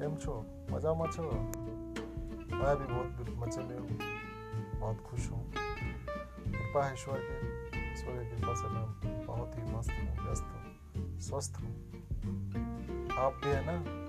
मज़ा मचो मैं भी बहुत मज़े में हूँ बहुत खुश हूँ कृपा है ईश्वर की ईश्वर की कृपा से मैं बहुत ही मस्त हूँ व्यस्त हूँ स्वस्थ हूँ आप भी है ना